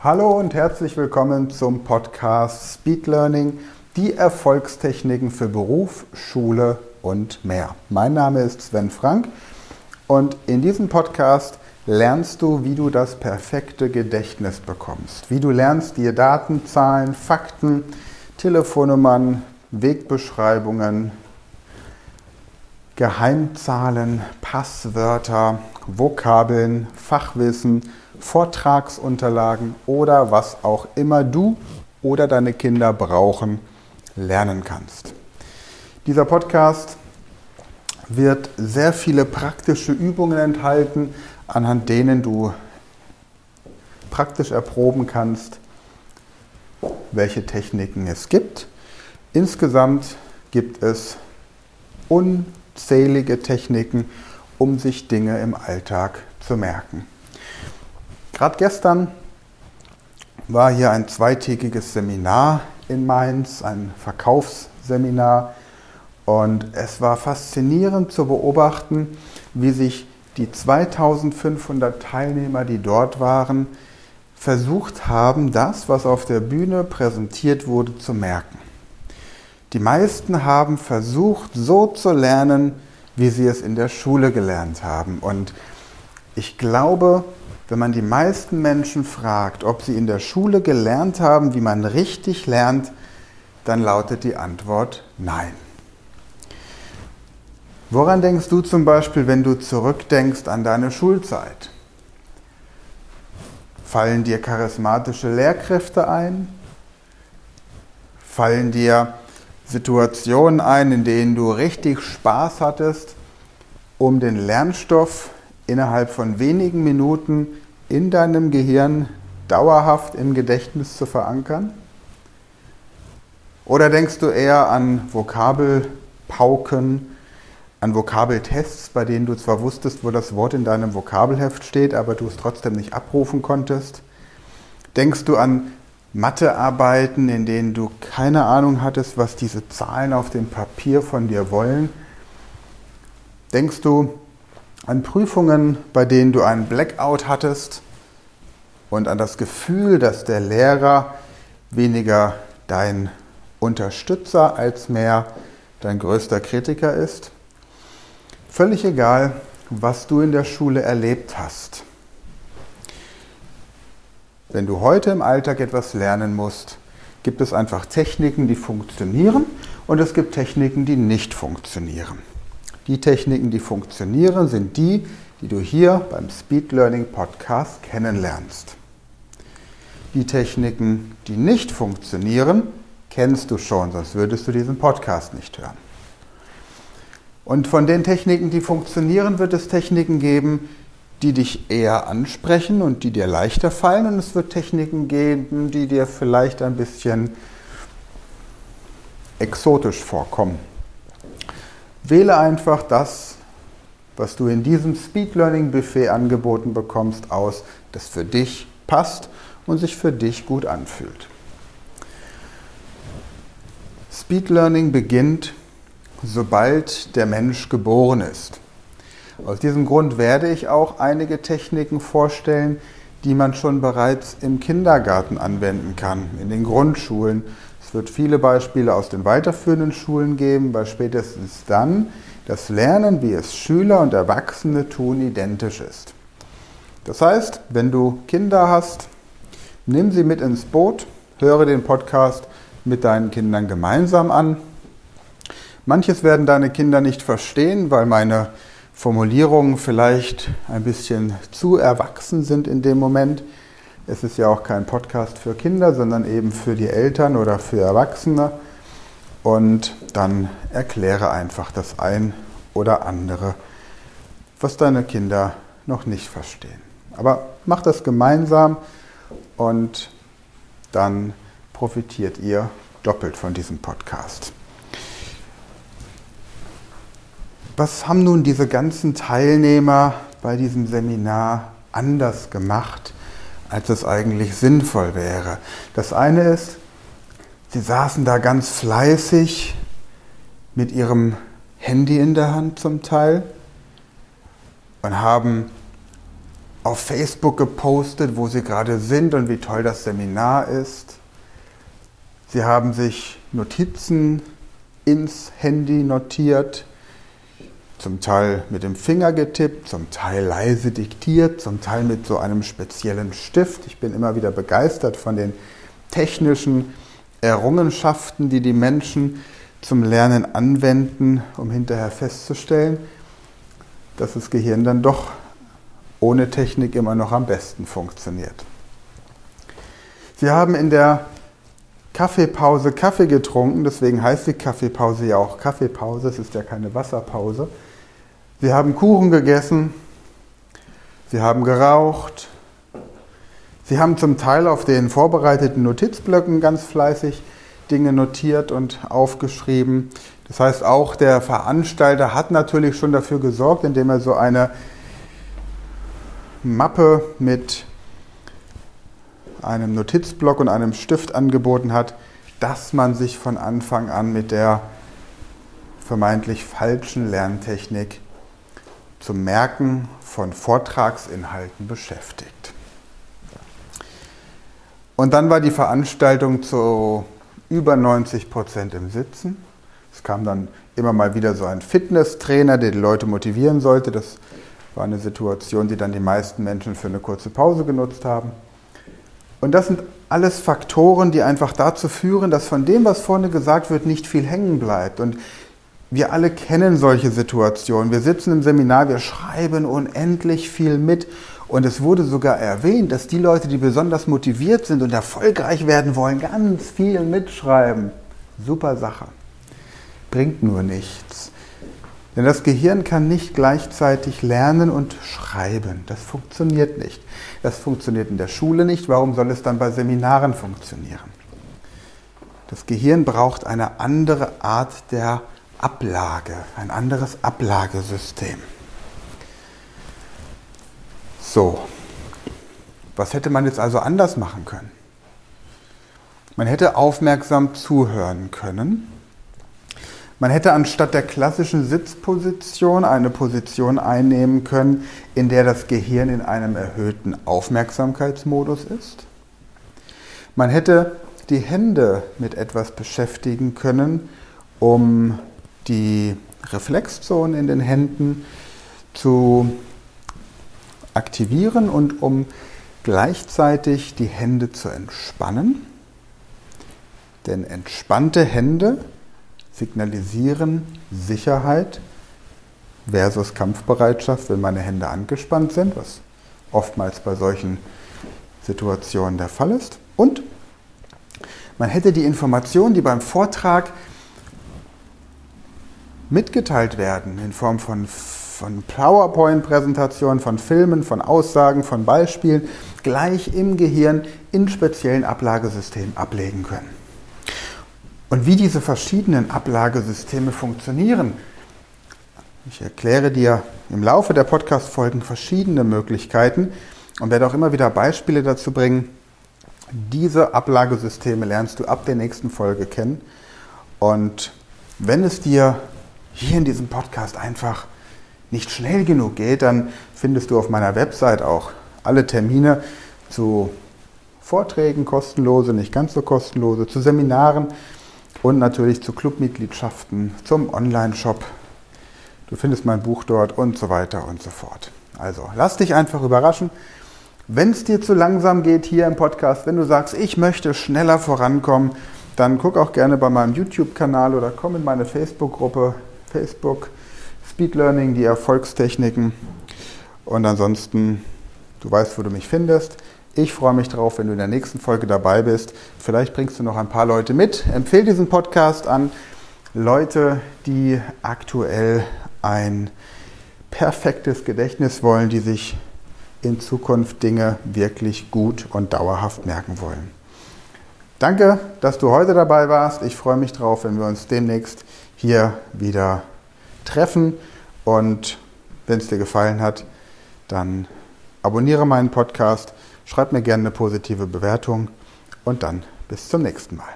Hallo und herzlich willkommen zum Podcast Speed Learning, die Erfolgstechniken für Beruf, Schule und mehr. Mein Name ist Sven Frank und in diesem Podcast lernst du, wie du das perfekte Gedächtnis bekommst, wie du lernst, dir Daten, Zahlen, Fakten, Telefonnummern, Wegbeschreibungen, Geheimzahlen, Passwörter, Vokabeln, Fachwissen, Vortragsunterlagen oder was auch immer du oder deine Kinder brauchen, lernen kannst. Dieser Podcast wird sehr viele praktische Übungen enthalten, anhand denen du praktisch erproben kannst, welche Techniken es gibt. Insgesamt gibt es unzählige Techniken, um sich Dinge im Alltag zu merken. Gerade gestern war hier ein zweitägiges Seminar in Mainz, ein Verkaufsseminar. Und es war faszinierend zu beobachten, wie sich die 2500 Teilnehmer, die dort waren, versucht haben, das, was auf der Bühne präsentiert wurde, zu merken. Die meisten haben versucht, so zu lernen, wie sie es in der Schule gelernt haben. Und ich glaube, wenn man die meisten Menschen fragt, ob sie in der Schule gelernt haben, wie man richtig lernt, dann lautet die Antwort nein. Woran denkst du zum Beispiel, wenn du zurückdenkst an deine Schulzeit? Fallen dir charismatische Lehrkräfte ein? Fallen dir Situationen ein, in denen du richtig Spaß hattest, um den Lernstoff innerhalb von wenigen Minuten in deinem Gehirn dauerhaft im Gedächtnis zu verankern? Oder denkst du eher an Vokabelpauken, an Vokabeltests, bei denen du zwar wusstest, wo das Wort in deinem Vokabelheft steht, aber du es trotzdem nicht abrufen konntest? Denkst du an Mathearbeiten, in denen du keine Ahnung hattest, was diese Zahlen auf dem Papier von dir wollen? Denkst du an Prüfungen, bei denen du einen Blackout hattest und an das Gefühl, dass der Lehrer weniger dein Unterstützer als mehr dein größter Kritiker ist. Völlig egal, was du in der Schule erlebt hast. Wenn du heute im Alltag etwas lernen musst, gibt es einfach Techniken, die funktionieren und es gibt Techniken, die nicht funktionieren. Die Techniken, die funktionieren, sind die, die du hier beim Speed Learning Podcast kennenlernst. Die Techniken, die nicht funktionieren, kennst du schon, sonst würdest du diesen Podcast nicht hören. Und von den Techniken, die funktionieren, wird es Techniken geben, die dich eher ansprechen und die dir leichter fallen. Und es wird Techniken geben, die dir vielleicht ein bisschen exotisch vorkommen. Wähle einfach das, was du in diesem Speed Learning Buffet angeboten bekommst, aus, das für dich passt und sich für dich gut anfühlt. Speed Learning beginnt, sobald der Mensch geboren ist. Aus diesem Grund werde ich auch einige Techniken vorstellen, die man schon bereits im Kindergarten anwenden kann, in den Grundschulen es wird viele Beispiele aus den weiterführenden Schulen geben, weil spätestens dann das Lernen, wie es Schüler und Erwachsene tun, identisch ist. Das heißt, wenn du Kinder hast, nimm sie mit ins Boot, höre den Podcast mit deinen Kindern gemeinsam an. Manches werden deine Kinder nicht verstehen, weil meine Formulierungen vielleicht ein bisschen zu erwachsen sind in dem Moment. Es ist ja auch kein Podcast für Kinder, sondern eben für die Eltern oder für Erwachsene. Und dann erkläre einfach das ein oder andere, was deine Kinder noch nicht verstehen. Aber mach das gemeinsam und dann profitiert ihr doppelt von diesem Podcast. Was haben nun diese ganzen Teilnehmer bei diesem Seminar anders gemacht als es eigentlich sinnvoll wäre. Das eine ist, sie saßen da ganz fleißig mit ihrem Handy in der Hand zum Teil und haben auf Facebook gepostet, wo Sie gerade sind und wie toll das Seminar ist. Sie haben sich Notizen ins Handy notiert, zum Teil mit dem Finger getippt, zum Teil leise diktiert, zum Teil mit so einem speziellen Stift. Ich bin immer wieder begeistert von den technischen Errungenschaften, die die Menschen zum Lernen anwenden, um hinterher festzustellen, dass das Gehirn dann doch ohne Technik immer noch am besten funktioniert. Sie haben in der Kaffeepause Kaffee getrunken, deswegen heißt die Kaffeepause ja auch Kaffeepause, es ist ja keine Wasserpause. Sie haben Kuchen gegessen, sie haben geraucht, sie haben zum Teil auf den vorbereiteten Notizblöcken ganz fleißig Dinge notiert und aufgeschrieben. Das heißt, auch der Veranstalter hat natürlich schon dafür gesorgt, indem er so eine Mappe mit einem Notizblock und einem Stift angeboten hat, dass man sich von Anfang an mit der vermeintlich falschen Lerntechnik zum Merken von Vortragsinhalten beschäftigt. Und dann war die Veranstaltung zu über 90 Prozent im Sitzen. Es kam dann immer mal wieder so ein Fitnesstrainer, der die Leute motivieren sollte. Das war eine Situation, die dann die meisten Menschen für eine kurze Pause genutzt haben. Und das sind alles Faktoren, die einfach dazu führen, dass von dem, was vorne gesagt wird, nicht viel hängen bleibt. Und wir alle kennen solche Situationen. Wir sitzen im Seminar, wir schreiben unendlich viel mit. Und es wurde sogar erwähnt, dass die Leute, die besonders motiviert sind und erfolgreich werden wollen, ganz viel mitschreiben. Super Sache. Bringt nur nichts. Denn das Gehirn kann nicht gleichzeitig lernen und schreiben. Das funktioniert nicht. Das funktioniert in der Schule nicht. Warum soll es dann bei Seminaren funktionieren? Das Gehirn braucht eine andere Art der Ablage, ein anderes Ablagesystem. So, was hätte man jetzt also anders machen können? Man hätte aufmerksam zuhören können. Man hätte anstatt der klassischen Sitzposition eine Position einnehmen können, in der das Gehirn in einem erhöhten Aufmerksamkeitsmodus ist. Man hätte die Hände mit etwas beschäftigen können, um die Reflexzone in den Händen zu aktivieren und um gleichzeitig die Hände zu entspannen. Denn entspannte Hände signalisieren Sicherheit versus Kampfbereitschaft, wenn meine Hände angespannt sind, was oftmals bei solchen Situationen der Fall ist. Und man hätte die Informationen, die beim Vortrag mitgeteilt werden in Form von, von PowerPoint-Präsentationen, von Filmen, von Aussagen, von Beispielen, gleich im Gehirn in speziellen Ablagesystemen ablegen können. Und wie diese verschiedenen Ablagesysteme funktionieren, ich erkläre dir im Laufe der Podcast-Folgen verschiedene Möglichkeiten und werde auch immer wieder Beispiele dazu bringen. Diese Ablagesysteme lernst du ab der nächsten Folge kennen. Und wenn es dir hier in diesem Podcast einfach nicht schnell genug geht, dann findest du auf meiner Website auch alle Termine zu Vorträgen, kostenlose, nicht ganz so kostenlose, zu Seminaren und natürlich zu Clubmitgliedschaften, zum Online-Shop. Du findest mein Buch dort und so weiter und so fort. Also lass dich einfach überraschen. Wenn es dir zu langsam geht hier im Podcast, wenn du sagst, ich möchte schneller vorankommen, dann guck auch gerne bei meinem YouTube-Kanal oder komm in meine Facebook-Gruppe Facebook, Speed Learning, die Erfolgstechniken. Und ansonsten, du weißt, wo du mich findest. Ich freue mich drauf, wenn du in der nächsten Folge dabei bist. Vielleicht bringst du noch ein paar Leute mit. Empfehle diesen Podcast an Leute, die aktuell ein perfektes Gedächtnis wollen, die sich in Zukunft Dinge wirklich gut und dauerhaft merken wollen. Danke, dass du heute dabei warst. Ich freue mich drauf, wenn wir uns demnächst hier wieder treffen. Und wenn es dir gefallen hat, dann abonniere meinen Podcast, schreib mir gerne eine positive Bewertung und dann bis zum nächsten Mal.